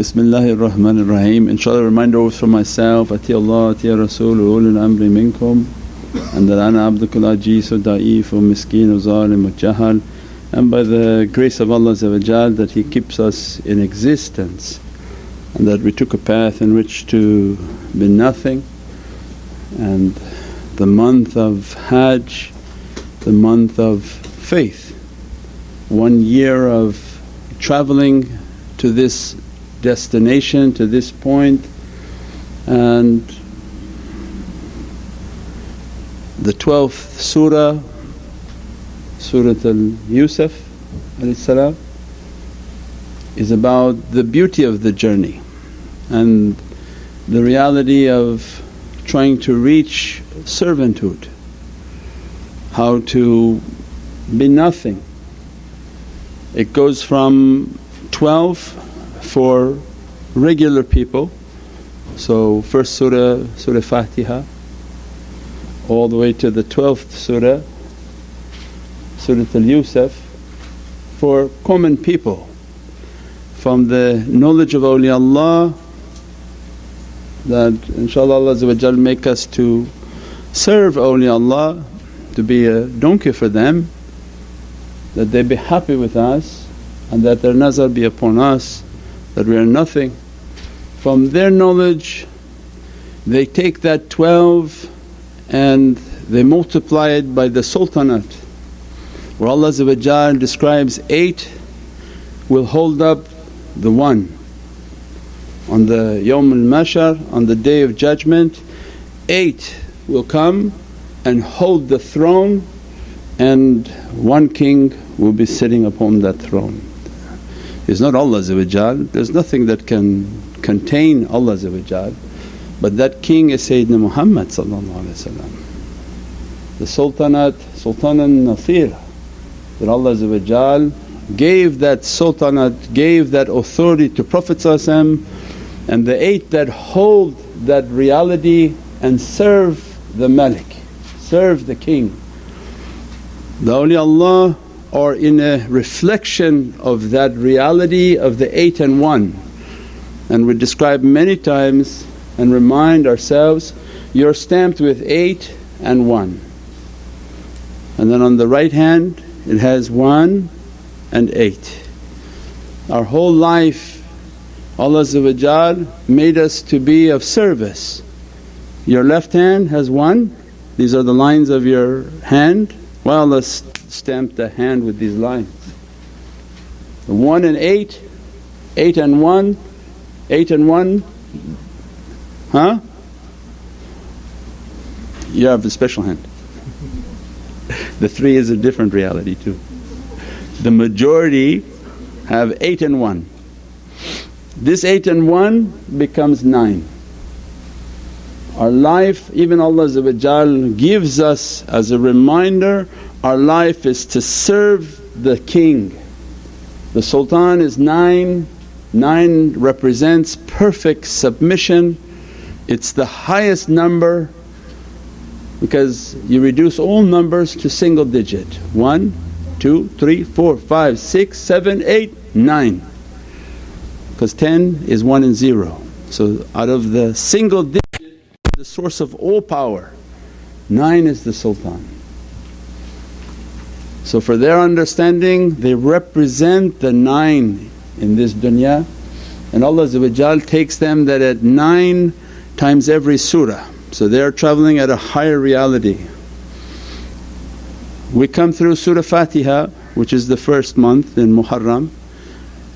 Bismillahir Rahmanir Rahim. Inshallah reminder for myself, Ati Allah, Ati Rasul, ulul amri minkum. And that ana abdukul ajiz da'if wa zalim jahal. And by the grace of Allah that He keeps us in existence. And that we took a path in which to be nothing. And the month of Hajj, the month of faith, one year of travelling to this destination, to this point and the 12th surah, Surah Al-Yusuf is about the beauty of the journey and the reality of trying to reach servanthood, how to be nothing. It goes from 12 for regular people, so first surah, Surah Fatiha all the way to the 12th surah, Surah Al-Yusuf for common people. From the knowledge of awliyaullah that inshaAllah Allah make us to serve awliyaullah, to be a donkey for them, that they be happy with us and that their nazar be upon us that we are nothing. From their knowledge they take that 12 and they multiply it by the sultanate where Allah describes eight will hold up the one. On the Yawm al-Mashar, on the Day of Judgment, eight will come and hold the throne and one king will be sitting upon that throne. It's not Allah there's nothing that can contain Allah but that king is Sayyidina Muhammad the Sultanate, Sultan al-Nasir that Allah gave that sultanate, gave that authority to Prophet and the eight that hold that reality and serve the Malik, serve the king. The awliyaullah are in a reflection of that reality of the eight and one and we describe many times and remind ourselves, you're stamped with 8 and 1. And then on the right hand it has 1 and 8. Our whole life Allah made us to be of service. Your left hand has 1, these are the lines of your hand. Why Allah stamped the hand with these lines? The 1 and 8, 8 and 1, 8 and 1 Huh? You have a special hand. the three is a different reality too. The majority have 8 and 1. This 8 and 1 becomes 9. Our life even Allah gives us as a reminder our life is to serve the king. The sultan is 9, 9 represents perfect submission it's the highest number because you reduce all numbers to single digit 1, 2, 3, 4, 5, 6, 7, 8, 9 because 10 is 1 and 0. So out of the single digit the source of all power, 9 is the sultan. So for their understanding they represent the 9 in this dunya and Allah takes them that at 9 times every surah. So they are travelling at a higher reality. We come through Surah Fatiha which is the first month in Muharram,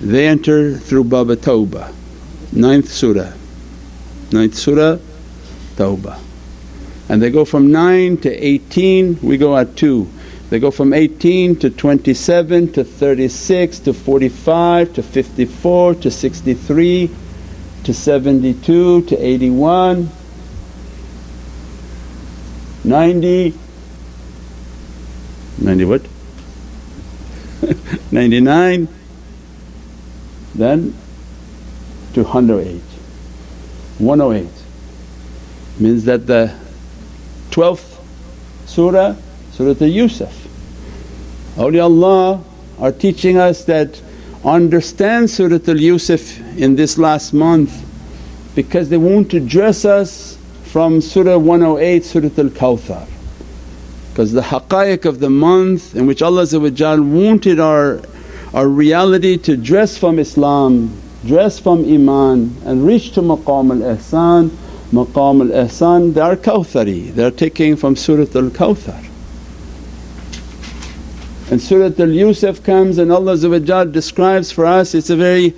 they enter through Baba Tawbah, ninth surah, ninth surah Tawbah. And they go from 9 to 18, we go at 2. They go from 18 to 27 to 36 to 45 to 54 to 63 to 72 to 81, 90, 90 what? 99, then to 108. 108 means that the 12th surah, Surah Al-Yusuf. Awliyaullah are teaching us that understand Surah al-Yusuf in this last month because they want to dress us from Surah 108 Surah al-Kawthar. Because the haqqaiq of the month in which Allah wanted our, our reality to dress from Islam, dress from Iman and reach to maqam al-ihsan. Maqam al-ihsan they are Kawthari, they are taking from Surat al-Kawthar. And Surat al-Yusuf comes and Allah describes for us it's a very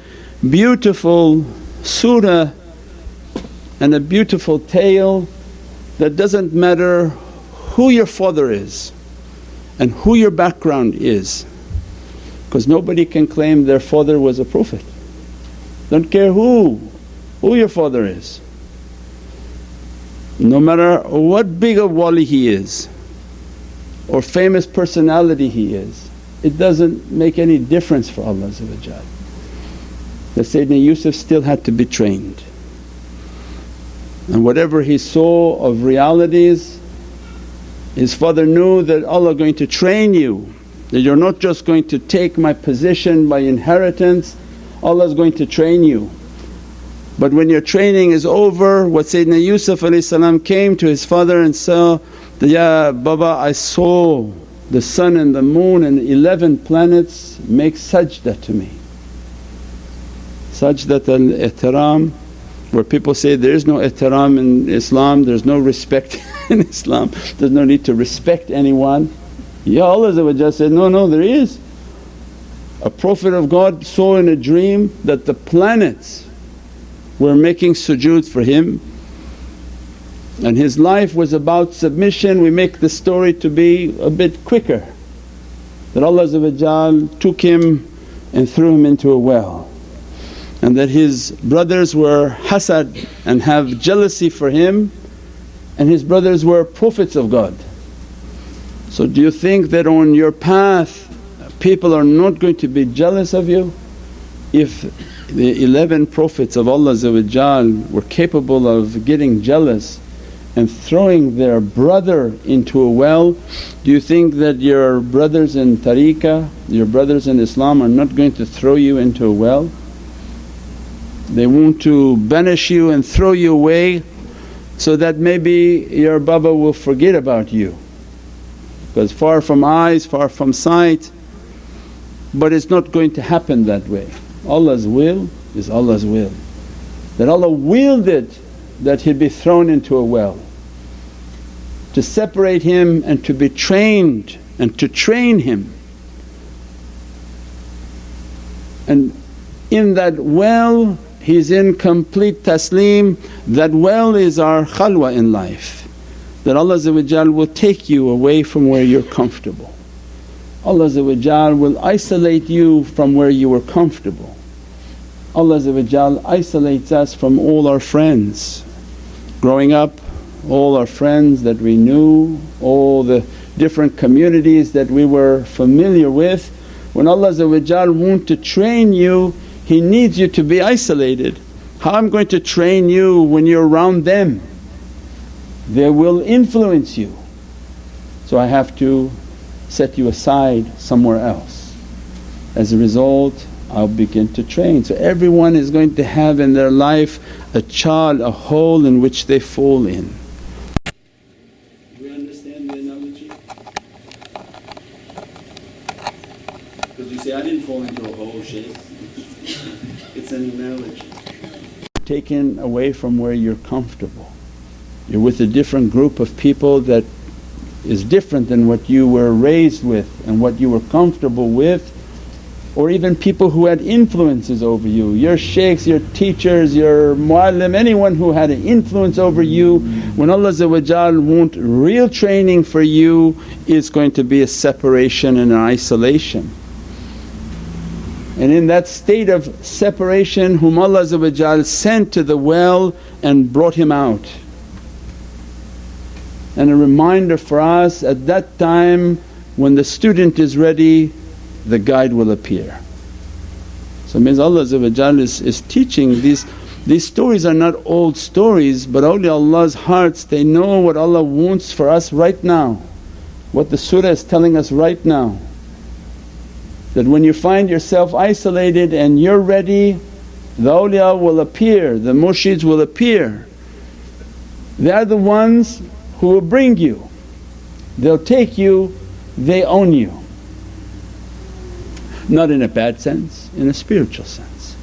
beautiful surah and a beautiful tale that doesn't matter who your father is and who your background is because nobody can claim their father was a prophet. Don't care who, who your father is. No matter what big a wali he is or famous personality he is, it doesn't make any difference for Allah that Sayyidina Yusuf still had to be trained and whatever he saw of realities his father knew that Allah is going to train you, that you're not just going to take my position by inheritance, Allah is going to train you. But when your training is over, what Sayyidina Yusuf came to his father and said, Ya Baba, I saw the sun and the moon and 11 planets make sajda to me. Sajdat al ihtiram where people say there is no ihtiram in Islam, there's no respect in Islam, there's no need to respect anyone. Ya Allah said, no, no there is. A Prophet of God saw in a dream that the planets were making sujood for him and his life was about submission. We make the story to be a bit quicker that Allah took him and threw him into a well and that his brothers were hasad and have jealousy for him and his brothers were prophets of God. So do you think that on your path people are not going to be jealous of you? If the 11 prophets of Allah were capable of getting jealous and throwing their brother into a well, do you think that your brothers in tariqah, your brothers in Islam are not going to throw you into a well? They want to banish you and throw you away so that maybe your Baba will forget about you because far from eyes, far from sight but it's not going to happen that way. Allah's will is Allah's will. That Allah willed it that he'd be thrown into a well to separate him and to be trained and to train him. And in that well he's in complete taslim. That well is our khalwa in life that Allah will take you away from where you're comfortable. Allah will isolate you from where you were comfortable. Allah isolates us from all our friends. Growing up all our friends that we knew, all the different communities that we were familiar with. When Allah want to train you he needs you to be isolated. How I'm going to train you when you're around them? They will influence you. So I have to set you aside somewhere else. As a result I'll begin to train. So everyone is going to have in their life a child, a hole in which they fall in. Do we understand the analogy? Because you say, I didn't fall into a hole it's an analogy. Taken away from where you're comfortable. You're with a different group of people that is different than what you were raised with and what you were comfortable with or even people who had influences over you, your shaykhs, your teachers, your muallim, anyone who had an influence over you. When Allah want real training for you is going to be a separation and an isolation. And in that state of separation whom Allah sent to the well and brought him out. And a reminder for us at that time when the student is ready the guide will appear. So means Allah is, is teaching these these stories are not old stories but awliya's hearts they know what Allah wants for us right now, what the surah is telling us right now. that when you find yourself isolated and you're ready, the awliya will appear, the murshids will appear. They're the ones who will bring you, they'll take you, they own you. Not in a bad sense, in a spiritual sense.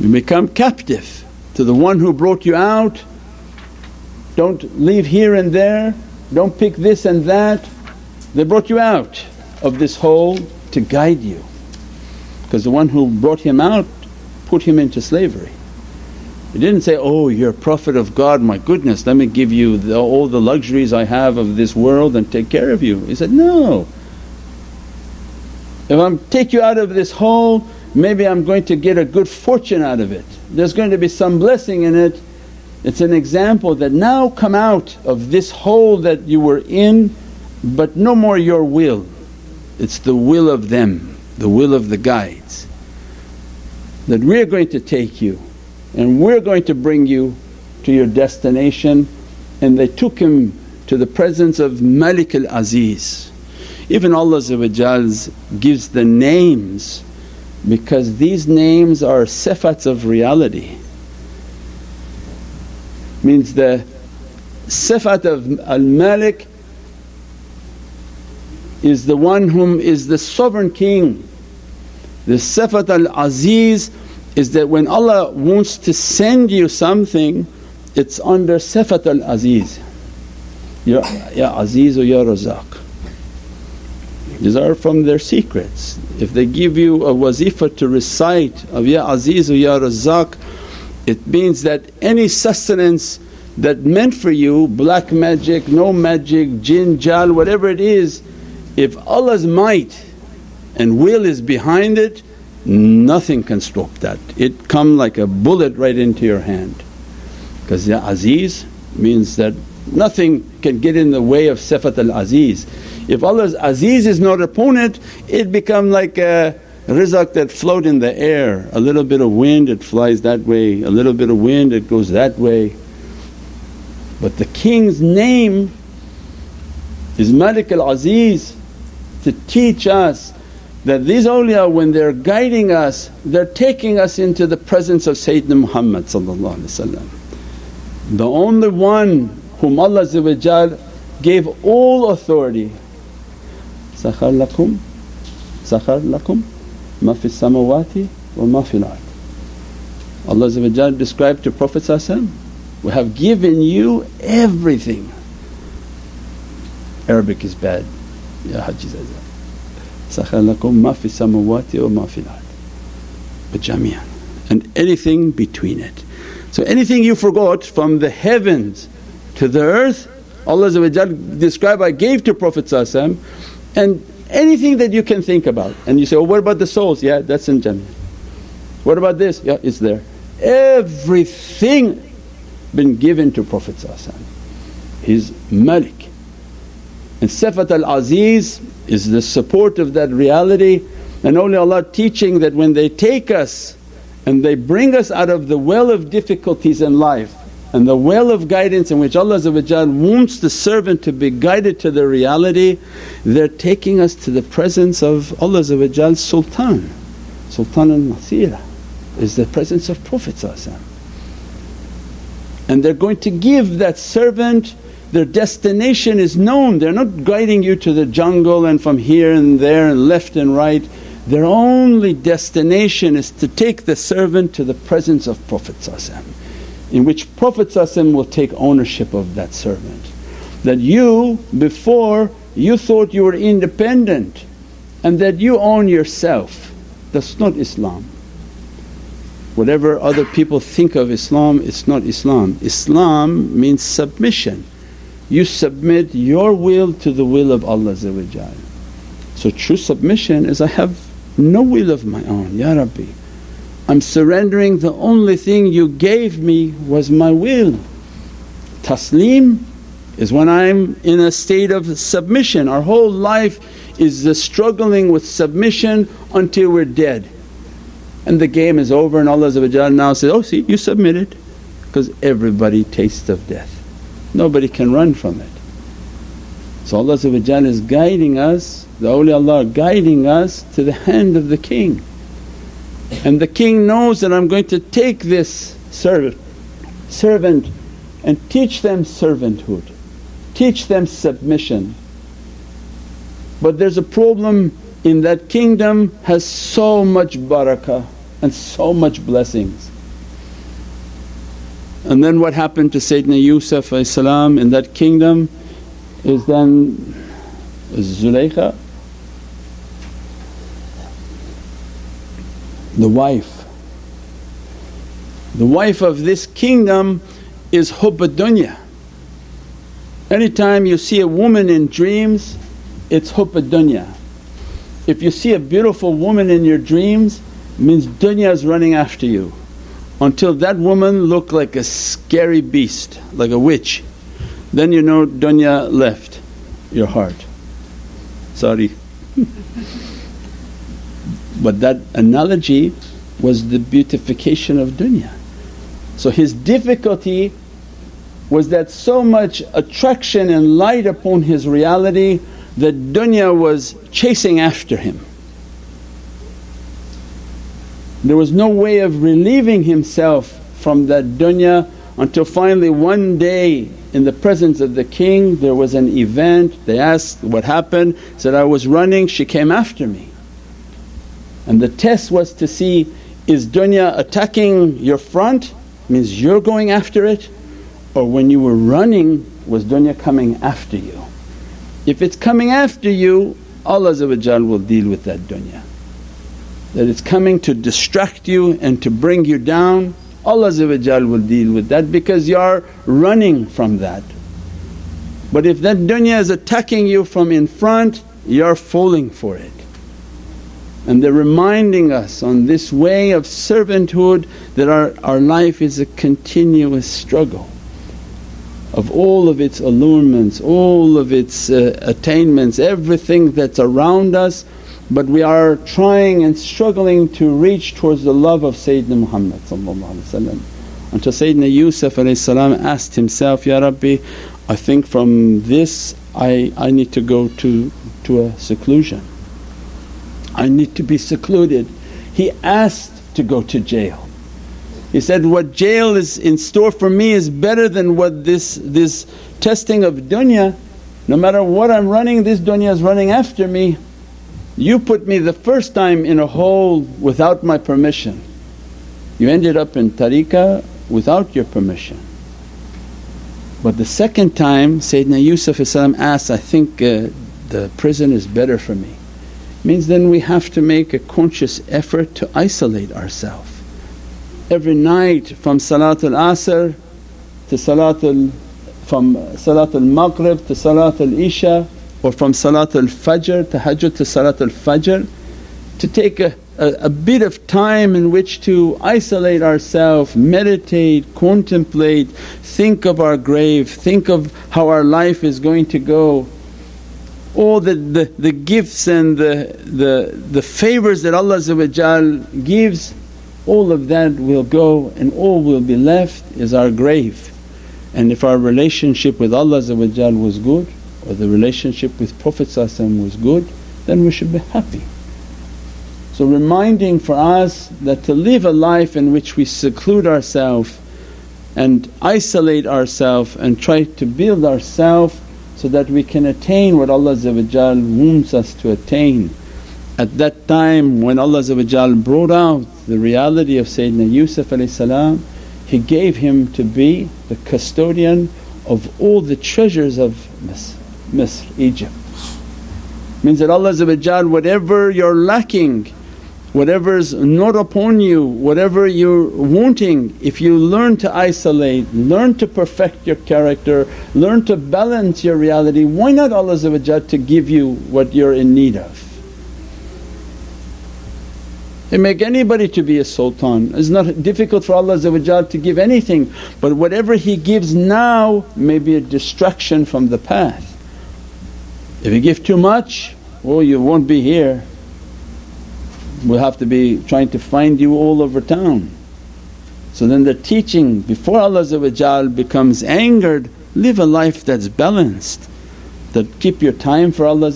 You become captive to the one who brought you out. Don't leave here and there, don't pick this and that. They brought you out of this hole to guide you because the one who brought him out put him into slavery. He didn't say, oh you're a Prophet of God, my goodness let me give you the, all the luxuries I have of this world and take care of you. He said, no. If I'm take you out of this hole maybe I'm going to get a good fortune out of it. There's going to be some blessing in it. It's an example that now come out of this hole that you were in but no more your will it's the will of them, the will of the guides that we're going to take you and we're going to bring you to your destination and they took him to the presence of Malik al Aziz. Even Allah gives the names because these names are sifats of reality. Means the sifat of Al Malik is the one whom is the sovereign king. The Sifat al Aziz is that when Allah wants to send you something it's under Sifat al Aziz, Ya, ya Aziz or Ya Razaq. These are from their secrets. If they give you a wazifa to recite of Ya Aziz or Ya Razaq, it means that any sustenance that meant for you black magic, no magic, jinn, jal, whatever it is if Allah's might and will is behind it, nothing can stop that. It come like a bullet right into your hand because Ya Aziz means that nothing can get in the way of Sifat al Aziz. If Allah's Aziz is not upon it, it become like a rizq that float in the air, a little bit of wind it flies that way, a little bit of wind it goes that way. But the king's name is Malik al Aziz to teach us that these awliya when they're guiding us they're taking us into the presence of Sayyidina Muhammad the only one whom Allah gave all authority. Sakhar lakum sakhar lakum ma fi samawati wa ma fil ard Allah described to Prophet we have given you everything. Arabic is bad. Ya Haji Lakum ma fi samawati wa ma ard jami'an and anything between it. So anything you forgot from the heavens to the earth Allah described I gave to Prophet and anything that you can think about and you say, oh what about the souls? Yeah that's in Jannah. What about this? Yeah it's there. Everything been given to Prophet He's Malik and Sifat al Aziz is the support of that reality and awliyaullah teaching that when they take us and they bring us out of the well of difficulties in life and the well of guidance in which Allah wants the servant to be guided to the reality, they're taking us to the presence of Allah's Sultan. Sultan al Nasira is the presence of Prophet and they're going to give that servant their destination is known, they're not guiding you to the jungle and from here and there and left and right. Their only destination is to take the servant to the presence of Prophet in which Prophet will take ownership of that servant. That you before you thought you were independent and that you own yourself, that's not Islam. Whatever other people think of Islam, it's not Islam. Islam means submission you submit your will to the will of Allah So true submission is, I have no will of my own, Ya Rabbi. I'm surrendering the only thing you gave me was my will. Taslim is when I'm in a state of submission. Our whole life is the struggling with submission until we're dead. And the game is over and Allah now says, oh see you submitted because everybody tastes of death nobody can run from it. So Allah is guiding us, the awliyaullah are guiding us to the hand of the king. And the king knows that I'm going to take this servant, servant and teach them servanthood, teach them submission. But there's a problem in that kingdom has so much barakah and so much blessings. And then what happened to Sayyidina Yusuf in that kingdom is then Zulaykha the wife. The wife of this kingdom is hubb dunya. Anytime you see a woman in dreams it's hubb dunya. If you see a beautiful woman in your dreams means dunya is running after you until that woman looked like a scary beast, like a witch. Then you know dunya left your heart. Sorry. but that analogy was the beautification of dunya. So his difficulty was that so much attraction and light upon his reality that dunya was chasing after him. There was no way of relieving himself from that dunya until finally one day in the presence of the king there was an event, they asked what happened, said, I was running, she came after me. And the test was to see is dunya attacking your front, means you're going after it or when you were running was dunya coming after you. If it's coming after you Allah will deal with that dunya. That it's coming to distract you and to bring you down Allah will deal with that because you are running from that. But if that dunya is attacking you from in front you're falling for it. And they're reminding us on this way of servanthood that our, our life is a continuous struggle of all of its allurements, all of its uh, attainments, everything that's around us but we are trying and struggling to reach towards the love of Sayyidina Muhammad until Sayyidina Yusuf asked himself, Ya Rabbi I think from this I, I need to go to, to a seclusion, I need to be secluded. He asked to go to jail. He said, what jail is in store for me is better than what this, this testing of dunya. No matter what I'm running this dunya is running after me you put me the first time in a hole without my permission. You ended up in tariqah without your permission. But the second time Sayyidina Yusuf asked, I think uh, the prison is better for me. Means then we have to make a conscious effort to isolate ourselves. Every night from Salatul Asr to Salatul from Salatul Maghrib to Salatul Isha or from Salatul Fajr, tahajjud to Salatul Fajr, to take a, a, a, bit of time in which to isolate ourselves, meditate, contemplate, think of our grave, think of how our life is going to go. All the, the, the gifts and the, the, the favours that Allah gives, all of that will go and all will be left is our grave. And if our relationship with Allah was good or the relationship with Prophet was good then we should be happy. So reminding for us that to live a life in which we seclude ourselves and isolate ourselves and try to build ourselves so that we can attain what Allah wants us to attain. At that time when Allah brought out the reality of Sayyidina Yusuf He gave him to be the custodian of all the treasures of Misr. Egypt. Means that Allah whatever you're lacking, whatever's not upon you, whatever you're wanting, if you learn to isolate, learn to perfect your character, learn to balance your reality, why not Allah to give you what you're in need of? It make anybody to be a sultan. It's not difficult for Allah to give anything but whatever He gives now may be a distraction from the path. If you give too much, oh you won't be here. We'll have to be trying to find you all over town. So then the teaching before Allah becomes angered, live a life that's balanced that keep your time for Allah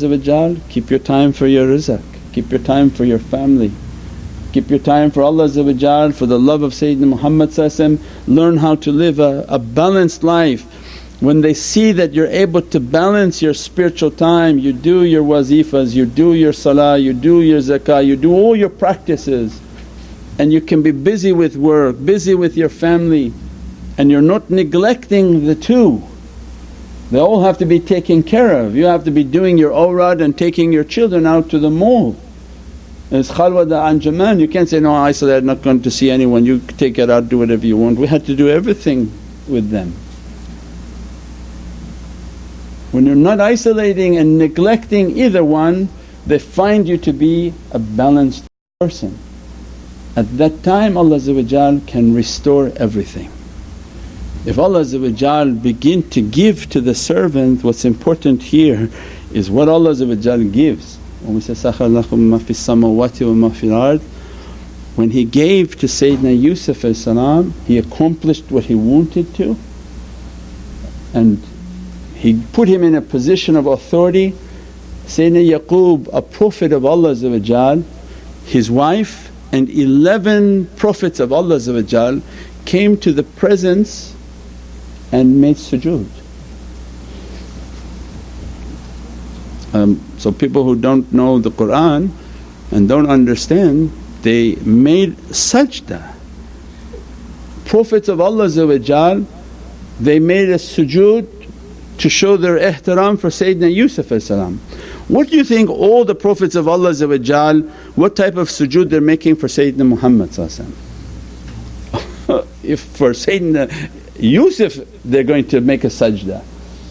keep your time for your rizq, keep your time for your family. Keep your time for Allah for the love of Sayyidina Muhammad learn how to live a, a balanced life. When they see that you're able to balance your spiritual time, you do your wazifas, you do your salah, you do your zakah, you do all your practices and you can be busy with work, busy with your family and you're not neglecting the two. They all have to be taken care of. You have to be doing your awrad and taking your children out to the mall. It's khalwat anjaman, you can't say, no I said I'm not going to see anyone, you take it out, do whatever you want. We had to do everything with them. When you're not isolating and neglecting either one, they find you to be a balanced person. At that time Allah can restore everything. If Allah begin to give to the servant, what's important here is what Allah gives. When we say, Sakhar lakum ma fis samawati wa ma fil ard, when he gave to Sayyidina Yusuf he accomplished what he wanted to and he put him in a position of authority. Sayyidina Yaqub, a prophet of Allah his wife and 11 prophets of Allah came to the presence and made sujood. Um, so people who don't know the Qur'an and don't understand they made sajda. Prophets of Allah they made a sujood to show their ihtiram for Sayyidina Yusuf What do you think all the Prophets of Allah what type of sujood they're making for Sayyidina Muhammad If for Sayyidina Yusuf they're going to make a sajda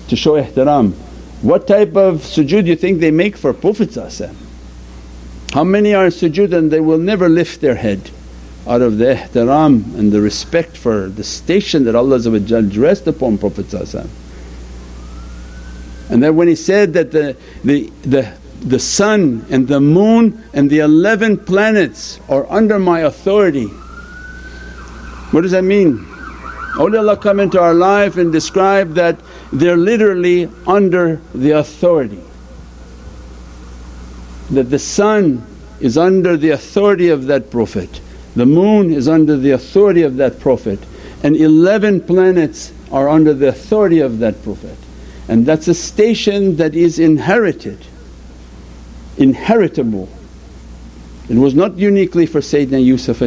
to show ihtiram. What type of sujood do you think they make for Prophet How many are sujood and they will never lift their head out of the ihtiram and the respect for the station that Allah dressed upon Prophet And then when he said that the, the, the, the sun and the moon and the 11 planets are under my authority. What does that mean? Awliyaullah come into our life and describe that they're literally under the authority. That the sun is under the authority of that Prophet, the moon is under the authority of that Prophet and 11 planets are under the authority of that Prophet. And that's a station that is inherited, inheritable. It was not uniquely for Sayyidina Yusuf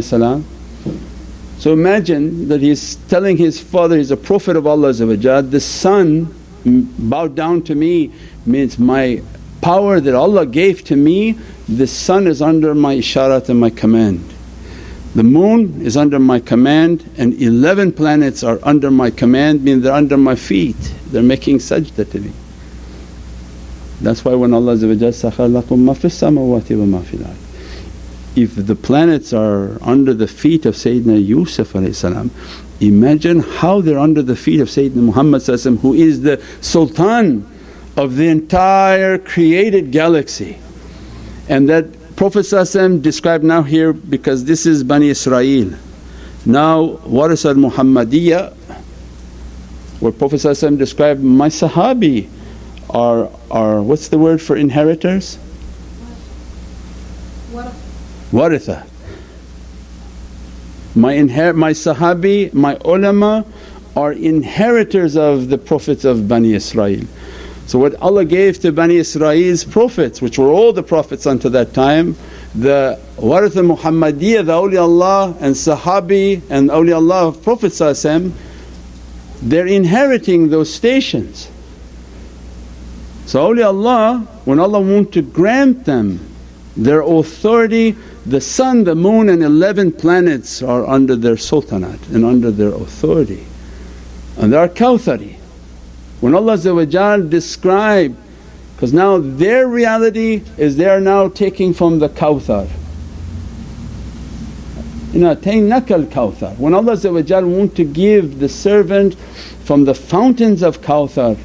so imagine that he's telling his father, he's a Prophet of Allah the sun bowed down to me means my power that Allah gave to me, the sun is under my isharat and my command. The moon is under my command and 11 planets are under my command meaning they're under my feet, they're making sajda to me. That's why when Allah lakum ma wa ma if the planets are under the feet of Sayyidina Yusuf imagine how they're under the feet of Sayyidina Muhammad who is the sultan of the entire created galaxy. And that Prophet described now here because this is Bani Israel. Now Waris al Muhammadiyya where Prophet described, my Sahabi are, are what's the word for inheritors? waritha. My, inher- my sahabi, my ulama are inheritors of the Prophets of Bani Israel. So what Allah gave to Bani Israel's prophets which were all the prophets unto that time, the waritha Muhammadiyya, the awliyaullah and sahabi and awliyaullah of Prophet they're inheriting those stations. So awliyaullah when Allah want to grant them their authority the sun, the moon and 11 planets are under their sultanate and under their authority and they are Kawthari. When Allah describe because now their reality is they are now taking from the Kawthar. Ataynaka Kawthar. When Allah want to give the servant from the fountains of Kawthar,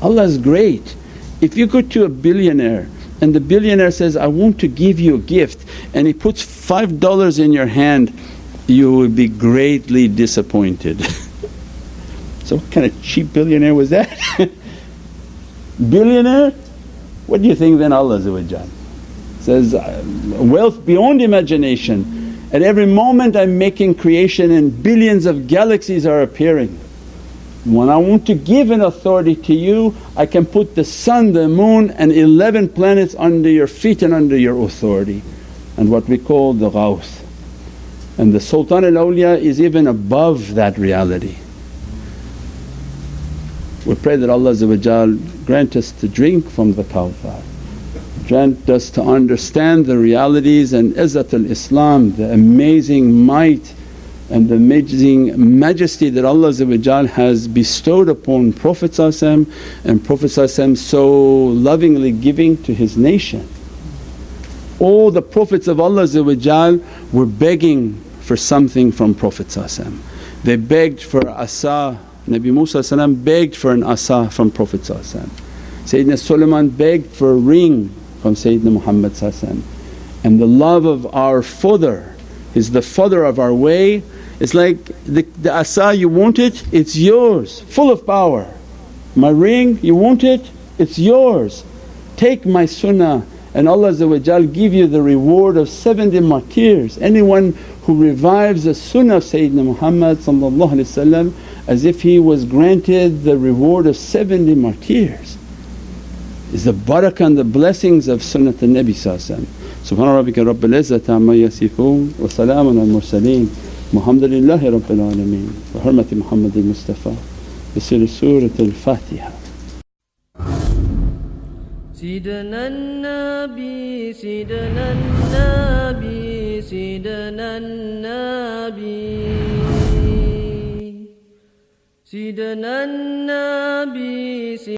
Allah is great. If you go to a billionaire and the billionaire says, I want to give you a gift and he puts $5 in your hand, you will be greatly disappointed. so what kind of cheap billionaire was that? billionaire, what do you think then Allah says, uh, wealth beyond imagination. At every moment I'm making creation and billions of galaxies are appearing. When I want to give an authority to you, I can put the sun, the moon and 11 planets under your feet and under your authority and what we call the Ghawth. And the Sultan al Awliya is even above that reality. We pray that Allah grant us to drink from the Kawthar, grant us to understand the realities and Izzatul Islam, the amazing might and the amazing majesty that Allah has bestowed upon Prophet and Prophet so lovingly giving to his nation. All the Prophets of Allah were begging for something from Prophet They begged for asa, Nabi Musa begged for an asa from Prophet Sayyidina Sulaiman begged for a ring from Sayyidina Muhammad and the love of our father is the father of our way. It's like the, the asa you want it, it's yours, full of power. My ring, you want it, it's yours. Take my sunnah and Allah give you the reward of 70 martyrs. Anyone who revives the sunnah of Sayyidina Muhammad as if he was granted the reward of 70 martyrs is the barakah and the blessings of sunnat al-Nabi Subhana rabbika rabbil izzati amma yasifoon wa salaamun al mursaleen walhamdulillahi rabbil alameen bi hurmati Muhammad al-Mustafa bi sirri Surat al-Fatiha. سيدنا النبي سيدنا النبي سيدنا النبي سيدنا النبي